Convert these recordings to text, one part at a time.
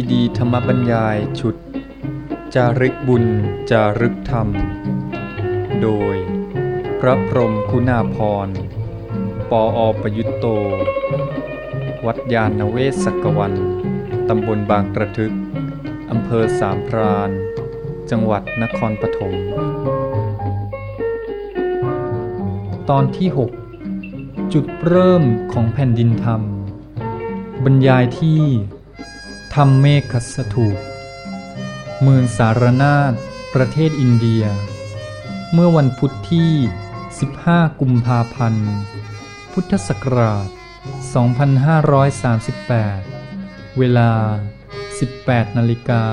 ซีดีธรรมบัญญายชุด จาริกบุญ จารึกธรรม โดย พระพรมคุณาพร ปออประยุตโต วัดยาณเวศกวัน ตำบลบางกระทึก อำเภอสามพราน จังหวัดนครปฐม ตอนที่ 6 จุดเริ่มของแผ่นดินธรรม บรรยายที่ ธรรมเมฆัสถูกเมืองสารนาฏประเทศอินเดีย เมื่อวันพุทธที่ 15 กุมภาพันธ์ พุทธศักราช 2538 เวลา 18 นาฬิกา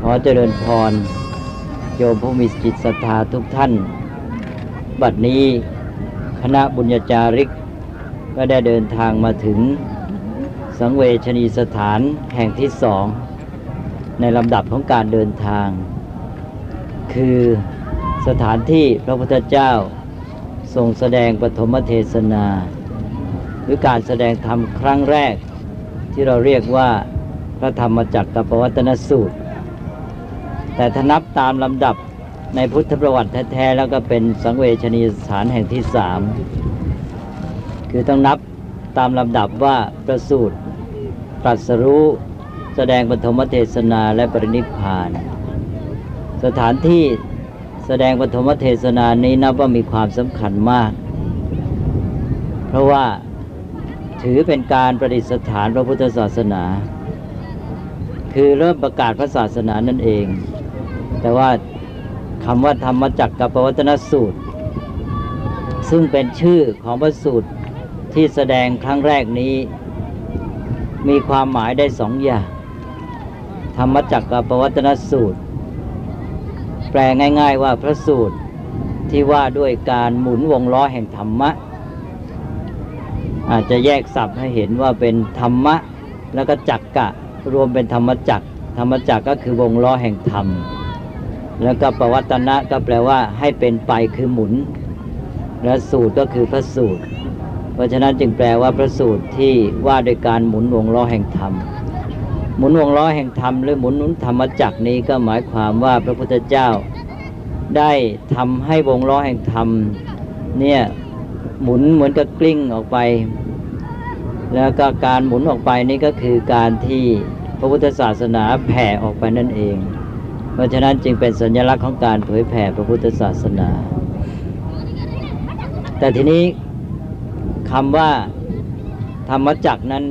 ขอเจริญพร โยมผู้มีจิตศรัทธาทุกท่าน บัดนี้ คณะบุญญาจาริก ก็ได้เดินทางมาถึงสังเวชนีสถานแห่งที่สอง ในลำดับของการเดินทาง คือสถานที่พระพุทธเจ้าทรงแสดงปฐมเทศนา หรือการแสดงธรรมครั้งแรก ที่เราเรียกว่าพระธรรมจักรกับปวัตนสูตร แต่ถ้านับตามลำดับ ในพุทธประวัติแท้ๆแล้วก็เป็นสังเวชนียสถานแห่งที่สามคือต้องนับตามลำดับว่าประสูตรตรัสรู้แสดงปฐมเทศนาและปรินิพพาน สถานที่แสดงปฐมเทศนานี้นับว่ามีความสำคัญมาก เพราะว่าถือเป็นการประดิษฐานพระพุทธศาสนา คือเริ่มประกาศพระศาสนานั่นเอง แต่ว่า คำว่าธรรมจักรกับปวัตนสูตร ซึ่งเป็นชื่อของพระสูตรที่แสดงครั้งแรกนี้ มีความหมายได้สองอย่าง ธรรมจักรกับปวัตนสูตร แปลง่าย ๆว่าพระสูตรที่ว่าด้วยการหมุนวงล้อแห่งธรรมะ อาจจะแยกศัพท์ให้เห็นว่าเป็นธรรมะ แล้วก็จักกะรวมเป็นธรรมจักรธรรมจักรก็คือวงล้อแห่งธรรม แล้วก็ปวัตนะก็แปลว่าให้เป็นไปคือหมุน และสูตรก็คือพระสูตร เพราะฉะนั้นจึงแปลว่าพระสูตรที่ว่าโดยการหมุนวงล้อแห่งธรรม หมุนวงล้อแห่งธรรมหรือหมุนนุนธรรมจักรนี้ก็หมายความว่าพระพุทธเจ้า ได้ทำให้วงล้อแห่งธรรมเนี่ยหมุนเหมือนกับกลิ้งออกไป แล้วก็การหมุนออกไปนี่ก็คือการที่พระพุทธศาสนาแผ่ออกไปนั่นเอง เพราะฉะนั้นจึงเป็นสัญลักษณ์ของการเผยแผ่พระพุทธศาสนา แต่ทีนี้คำว่าธรรมจักรนั้น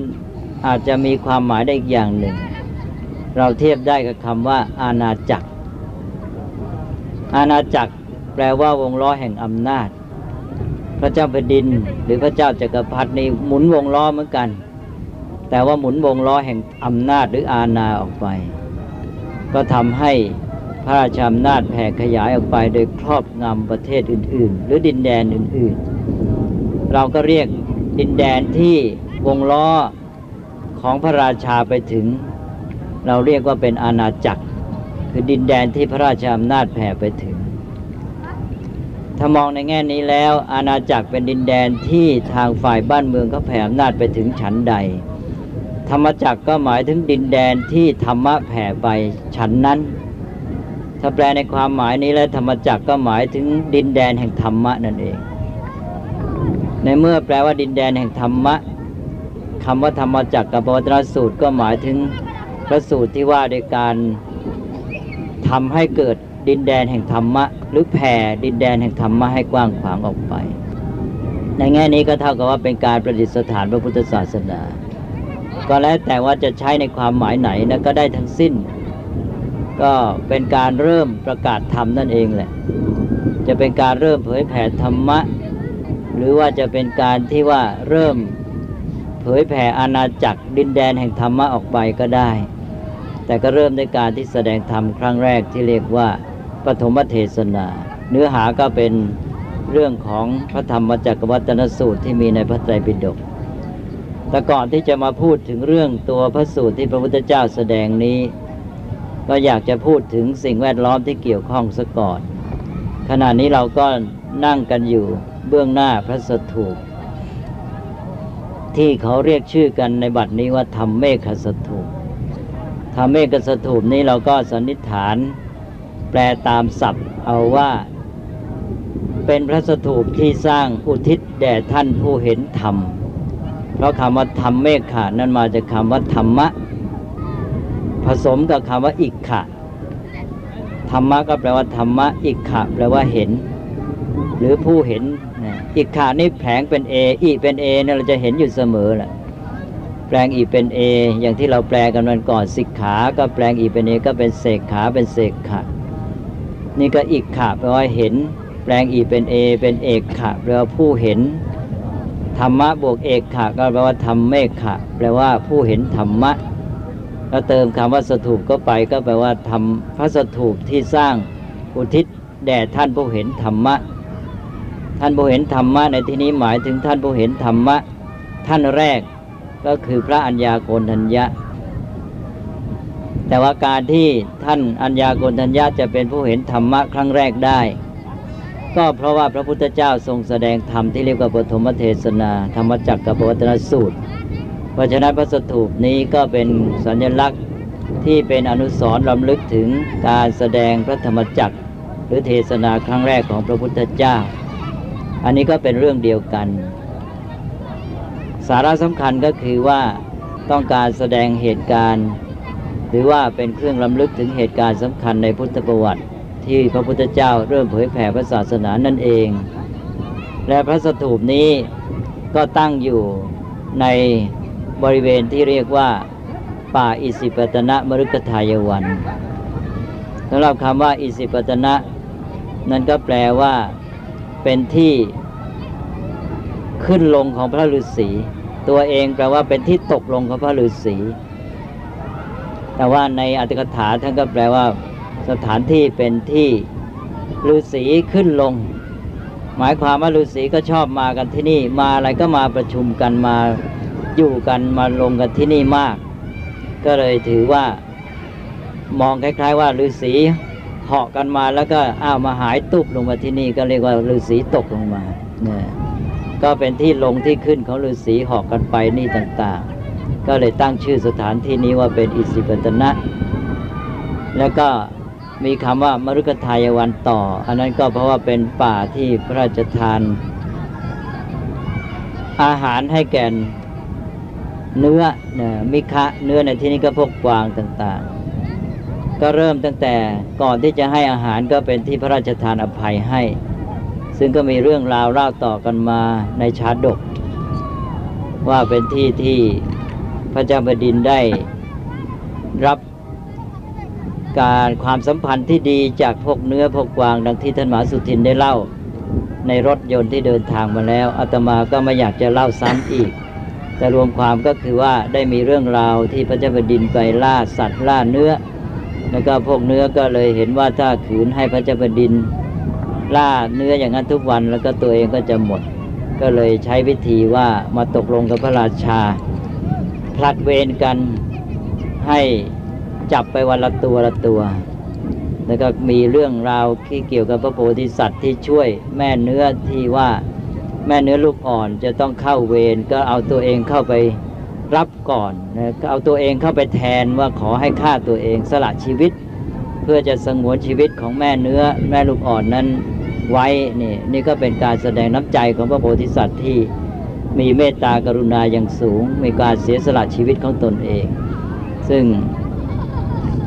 อาจจะมีความหมายได้อีกอย่างหนึ่ง เราเทียบได้กับคำว่า อาณาจักร อาณาจักรแปลว่าวงล้อแห่งอำนาจ พระเจ้าแผ่นดิน หรือพระเจ้าจักรพรรดินี่หมุนวงล้อเหมือนกัน แต่ว่าหมุนวงล้อแห่งอำนาจหรืออาณาออกไป ก็ทำให้พระราชอำนาจแผ่ขยายออกไปโดยครอบงำประเทศอื่น ๆ หรือดินแดนอื่น ๆ เราก็เรียกดินแดนที่วงล้อของพระราชาไปถึง เราเรียกว่าเป็นอาณาจักร คือดินแดนที่พระราชอำนาจแผ่ไปถึง ถ้ามองในแง่นี้แล้วอาณาจักรเป็นดินแดนที่ทางฝ่ายบ้านเมืองเขาแผ่อำนาจไปถึงฉันใด ธรรมจักรก็หมายถึงดินแดนที่ธรรมะแผ่ไปฉันนั้น ถ้าแปลในความหมายนี้แล้วธรรมจักรก็หมายถึงดินแดนแห่งธรรมะนั่นเอง ในเมื่อแปลว่าดินแดนแห่งธรรมะคำว่าธรรมจักรกับปวัตนสูตรก็หมายถึงพระสูตรที่ว่าโดยการทำให้เกิดดินแดนแห่งธรรมะ หรือแผ่ดินแดนแห่งธรรมะให้กว้างขวางออกไป ในแง่นี้ก็เท่ากับว่าเป็นการประดิษฐานพระพุทธศาสนา ก็แล้วแต่ว่าจะใช้ในความหมายไหนนะก็ได้ทั้งสิ้น ก็เป็นการเริ่มประกาศธรรมนั่นเองแหละ จะเป็นการเริ่มเผยแผ่ธรรมะ หรือว่าจะเป็นการที่ว่าเริ่มเผยแผ่อาณาจักรดินแดนแห่งธรรมะออกไปก็ได้ แต่ก็เริ่มในการที่แสดงธรรมครั้งแรกที่เรียกว่าปฐมเทศนา เนื้อหาก็เป็นเรื่องของพระธรรมจักรวัตนสูตรที่มีในพระไตรปิฎก แต่ก่อนที่จะมาพูดถึงเรื่องตัวพระสูตรที่พระพุทธเจ้าแสดงนี้ ก็อยากจะพูดถึงสิ่งแวดล้อมที่เกี่ยวข้องซะก่อน ขณะนี้เราก็นั่งกันอยู่เบื้องหน้าพระสถูปที่เขาเรียกชื่อกันในบัดนี้ว่าธรรมเมฆสถูปธรรมเมฆสถูปนี้เราก็สันนิษฐานแปลตามศัพท์เอาว่าเป็นพระสถูปที่สร้างอุทิศแด่ท่านผู้เห็นธรรม เพราะคำว่าธรรมเมฆขานั้นมาจากคำว่าธรรมะ ผสมกับคำว่าอิกขะธรรมะก็แปลว่าธรรมะอิกขะแปลว่าเห็น หรือผู้เห็นอิกขานี่แผงเป็นเออีเป็นเอเนี่ยเราจะเห็นอยู่เสมอแหละแปลงอีเป็นเออย่างที่เราแปลกันมันก่อนสิกขา ก็แปลงอีเป็นเอก็เป็นเสกขาเป็นเสกขะนี่ก็อิกขะแปลว่าเห็น แปลงอีเป็นเอเป็นเอกขะแปลว่าผู้เห็น ธรรมะบวกเอกขะก็แปลว่าธรรมเมฆขะแปลว่าผู้เห็นธรรมะก็เติมคำว่าสถูปก็ไปก็แปลว่าทำพระสถูปที่สร้างอุทิศแด่ท่านผู้เห็นธรรมะ ท่านผู้เห็นธรรมะในที่นี้หมายถึงท่านผู้เห็นธรรมะ ท่านแรกก็คือพระัญญาโกณทัญญะ แต่ว่าการที่ท่านอัญญาโกณทัญญะจะเป็นผู้เห็นธรรมะครั้งแรกได้ ก็เพราะว่าพระพุทธเจ้าทรงแสดงธรรมที่เรียกว่าปฐมเทศนา ธรรมจักรกับปวัตนสูตร เพราะฉะนั้นพระสถูปนี้ก็เป็นสัญลักษณ์ที่เป็นอนุสรณ์ลำลึกถึงการแสดงพระธรรมจักรหรือเทศนาครั้งแรกของพระพุทธเจ้า อันนี้ก็เป็นเรื่องเดียวกัน สาระสำคัญก็คือว่าต้องการแสดงเหตุการณ์ หรือว่าเป็นเครื่องลำลึกถึงเหตุการณ์สำคัญในพุทธประวัติ ที่พระพุทธเจ้าเริ่มเผยแผ่พระศาสนานั่นเอง และพระสถูปนี้ก็ตั้งอยู่ในบริเวณที่เรียกว่า ป่าอิสิปตนะมรุกทายวันสำหรับคำว่าอิสิปตนะนั่นก็แปลว่าเป็นที่ขึ้นลงของพระฤาษี ตัวเองแปลว่าเป็นที่ตกลงของพระฤาษีแต่ว่าในอัตถกถาท่านก็แปลว่า สถานที่เป็นที่ฤาษีขึ้นลง หมายความว่าฤาษีก็ชอบมากันที่นี่ มาอะไรก็มาประชุมกันมาอยู่กันมาลงกันที่นี่มาก ก็เลยถือว่ามองคล้าย ๆ ว่าฤาษีเหาะกันมาแล้วก็อ้าวมาหายตุบลงมาที่นี่ก็เรียกว่าฤาษีตกลงมาเนี่ยก็เป็นที่ลงที่ขึ้นของฤาษีเหาะกันไปนี่ต่างๆ ก็เลยตั้งชื่อสถานที่นี้ว่าเป็นอิสิปตนะ แล้วก็ มีคำว่ามรุกทายวันต่อ อันนั้นก็เพราะว่าเป็นป่าที่พระราชทาน อาหารให้แก่เนื้อนะมิคะเนื้อในที่นี้ก็พวกกวางต่างๆ ก็เริ่มตั้งแต่ก่อนที่จะให้อาหารก็เป็นที่พระราชทานอภัยให้ ซึ่งก็มีเรื่องราวเล่าต่อกันมาในชาดก ว่าเป็นที่ที่พระเจ้าแผ่นดินได้รับ การความสัมพันธ์ที่ดีจากพวกเนื้อพวกกวางดังที่ท่านหมาสุทินได้เล่า ในรถยนต์ที่เดินทางมาแล้วอาตมาก็ไม่อยากจะเล่าซ้ำอีก แต่รวมความก็คือว่าได้มีเรื่องราวที่พระเจ้าแผ่นดินไปล่าสัตว์ล่าเนื้อ แล้วก็พวกเนื้อก็เลยเห็นว่าถ้าขืนให้พระเจ้าแผ่นดิน ล่าเนื้ออย่างนั้นทุกวันแล้วก็ตัวเองก็จะหมด ก็เลยใช้วิธีว่ามาตกลงกับพระราชาผลัดเวรกันให้ จับไปวันละตัวละตัว แล้วก็มีเรื่องราวที่เกี่ยวกับพระโพธิสัตว์ที่ช่วยแม่เนื้อที่ว่าแม่เนื้อลูกอ่อนจะต้องเข้าเวรก็เอาตัวเองเข้าไปรับก่อนนะเอาตัวเองเข้าไปแทนว่าขอให้ฆ่าตัวเองสละชีวิต เพื่อจะสงวนชีวิตของแม่เนื้อแม่ลูกอ่อนนั้นไว้นี่นี่ก็เป็นการแสดงน้ำใจของพระโพธิสัตว์ที่มีเมตตากรุณาอย่างสูง มีการเสียสละชีวิตของตนเอง ซึ่ง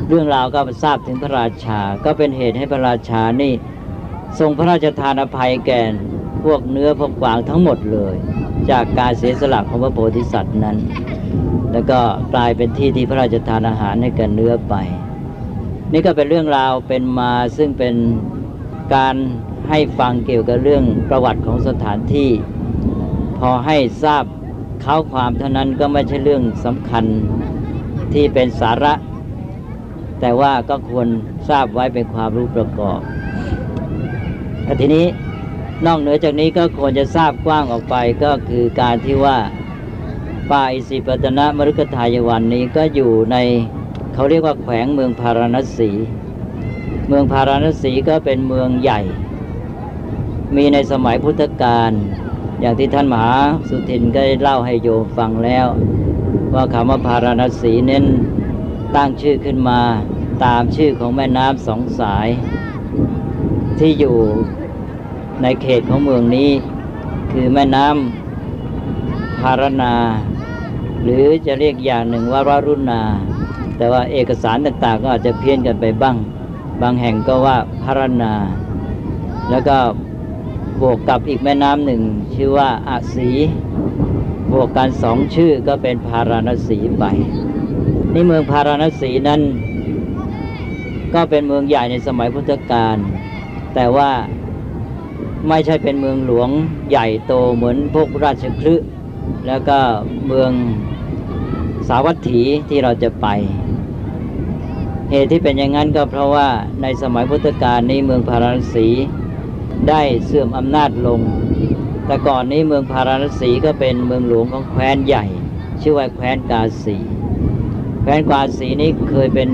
เรื่องราวก็ทราบถึงพระราชา ก็เป็นเหตุให้พระราชานี่ ทรงพระราชทานอภัยแก่พวกเนื้อพวกกวางทั้งหมดเลย จากการเสียสละของพระโพธิสัตว์นั้น แล้วก็กลายเป็นที่ที่พระราชทานอาหารให้กับเนื้อไป นี่ก็เป็นเรื่องราวเป็นมาซึ่งเป็นการให้ฟังเกี่ยวกับเรื่องประวัติของสถานที่ พอให้ทราบเข้าความเท่านั้นก็ไม่ใช่เรื่องสำคัญที่เป็นสาระ แต่ว่าก็ควรทราบไว้เป็นความรู้ประกอบทีนี้นอกเหนือจากนี้ก็ควรจะทราบกว้างออกไปก็คือการที่ว่าป่าอิสิปตนะมรุกทายวันนี้ก็อยู่ในเขาเรียกว่าแขวงเมืองพาราณสี เมืองพาราณสีก็เป็นเมืองใหญ่ มีในสมัยพุทธกาลอย่างที่ท่านมหาสุทินก็ได้เล่าให้โยมฟังแล้ว ว่าคำว่าพาราณสีเน้น ตั้งชื่อขึ้นมาตามชื่อของแม่น้ำสองสาย ที่อยู่ในเขตของเมืองนี้ คือแม่น้ำพารณาหรือจะเรียกอย่างหนึ่งว่าวารุณา แต่ว่าเอกสารต่างๆ ก็อาจจะเพี้ยนกันไปบ้าง บางแห่งก็ว่าพารณาแล้วก็บวกกับอีกแม่น้ำหนึ่ง ชื่อว่าอาสี บวกกันสองชื่อก็เป็นพาราณสีไป นี่เมืองพาราณสีนั้น ก็เป็นเมืองใหญ่ในสมัยพุทธกาลแต่ว่าไม่ใช่เป็นเมืองหลวงใหญ่โตเหมือนพวกราชคลึแล้วก็เมืองสาวัตถีที่เราจะไป เหตุที่เป็นอย่างนั้นก็เพราะว่าในสมัยพุทธกาลนี้เมืองพาราณสีได้เสื่อมอำนาจลง แต่ก่อนนี้เมืองพาราณสีก็เป็นเมืองหลวงของแคว้นใหญ่ ชื่อว่าแคว้นกาสี แคว้นกาสีนี้เคยเป็น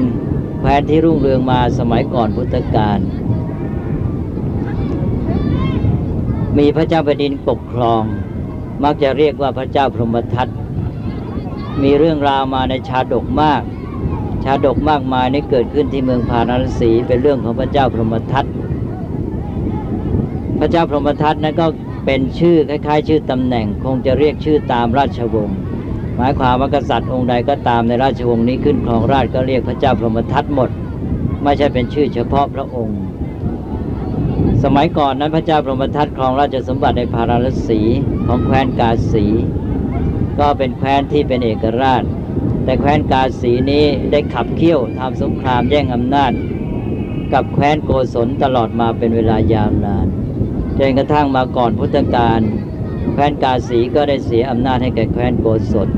แคว้นที่รุ่งเรืองมาสมัยก่อนพุทธกาล มีพระเจ้าแผ่นดินปกครอง มักจะเรียกว่าพระเจ้าพรหมทัต มีเรื่องราวมาในชาดกมาก ชาดกมากมายนี้เกิดขึ้นที่เมืองพาราณสีเป็นเรื่องของพระเจ้าพรหมทัต พระเจ้าพรหมทัตนั้นก็เป็นชื่อคล้าย ๆ ชื่อตำแหน่งคงจะเรียกชื่อตามราชวงศ์ หมายความว่ากษัตริย์องค์ใดก็ตามในราชวงศ์นี้ขึ้นครองราชก็เรียกพระเจ้าพรหมทัตหมด ไม่ใช่เป็นชื่อเฉพาะพระองค์ สมัยก่อนนั้นพระเจ้าพรหมทัตครองราชสมบัติในพาราณสีของแคว้นกาสีก็เป็นแคว้นที่เป็นเอกราช แต่แคว้นกาสีนี้ได้ขับเคี่ยวทำสงครามแย่งอำนาจ กับแคว้นโกศลตลอดมาเป็นเวลายาวนานจนกระทั่งมาก่อนพุทธกาล แคว้นกาสีก็ได้เสียอำนาจให้แก่แคว้นโกศล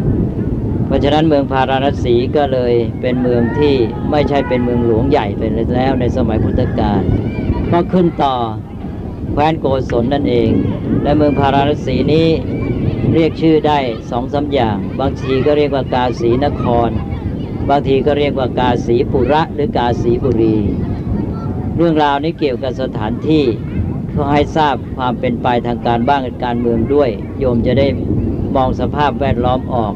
เพราะฉะนั้นเมืองพาราณสีก็เลยเป็นเมืองที่ไม่ใช่เป็นเมืองหลวงใหญ่ไปแล้วในสมัยพุทธกาลก็ขึ้นต่อแคว้นโกศลนั่นเอง และเมืองพาราณสีนี้เรียกชื่อได้สองสาอย่าง บางทีก็เรียกว่ากาสีนคร บางทีก็เรียกว่ากาสีปุระหรือกาสีบุรี เรื่องราวนี้เกี่ยวกับสถานที่ เพื่อให้ทราบความเป็นไปทางการบ้างการเมืองด้วย โยมจะได้มองสภาพแวดล้อมออก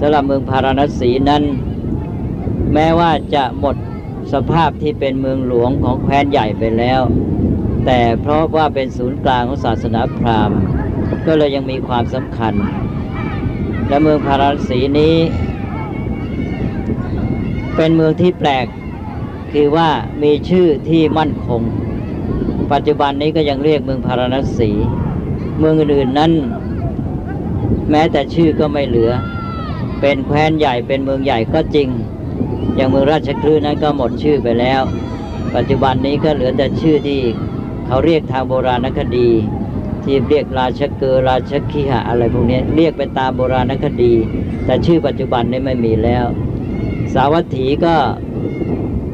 สำหรับเมืองพาราณสีนั้น แม้ว่าจะหมดสภาพที่เป็นเมืองหลวงของแคว้นใหญ่ไปแล้ว แต่เพราะว่าเป็นศูนย์กลางของศาสนาพราหมณ์ ก็เลยยังมีความสำคัญ และเมืองพาราณสีนี้ เป็นเมืองที่แปลกคือว่ามีชื่อที่มั่นคง ปัจจุบันนี้ก็ยังเรียกเมืองพาราณสี เมืองอื่นๆนั้น แม้แต่ชื่อก็ไม่เหลือ เป็นแคว้นใหญ่เป็นเมืองใหญ่ก็จริง อย่างเมืองราชคลื่นนั้นก็หมดชื่อไปแล้ว ปัจจุบันนี้ก็เหลือแต่ชื่อที่เขาเรียกทางโบราณคดี ที่เรียกราชเกอราชคีหะอะไรพวกนี้เรียกไปตามโบราณคดี แต่ชื่อปัจจุบันนี้ไม่มีแล้ว สาวัตถีก็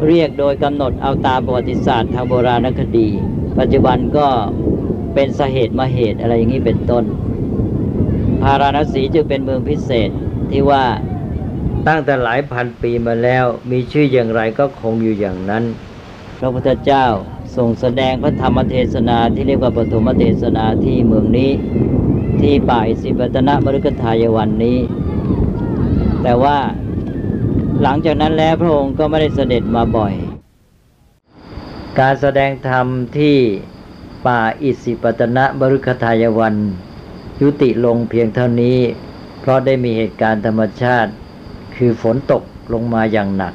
เรียกโดยกำหนดเอาตามประวัติศาสตร์ทางโบราณคดี ปัจจุบันก็เป็นสาเหตุมาเหตุอะไรอย่างนี้เป็นต้น พาราณสีจึงเป็นเมืองพิเศษที่ว่าตั้งแต่หลายพันปีมาแล้วมีชื่ออย่างไรก็คงอยู่อย่างนั้น พระพุทธเจ้าทรงแสดงพระธรรมเทศนาที่เรียกว่าปฐมเทศนาที่เมืองนี้ ที่ป่ายสิปตนะมรุกทายวันนี้ แต่ว่า หลังจากนั้นแล้วพระองค์ก็ไม่ได้เสด็จมาบ่อย การแสดงธรรมที่ป่าอิสิปตนะบรุคทายวัน ยุติลงเพียงเท่านี้ เพราะได้มีเหตุการณ์ธรรมชาติ คือฝนตกลงมาอย่างหนัก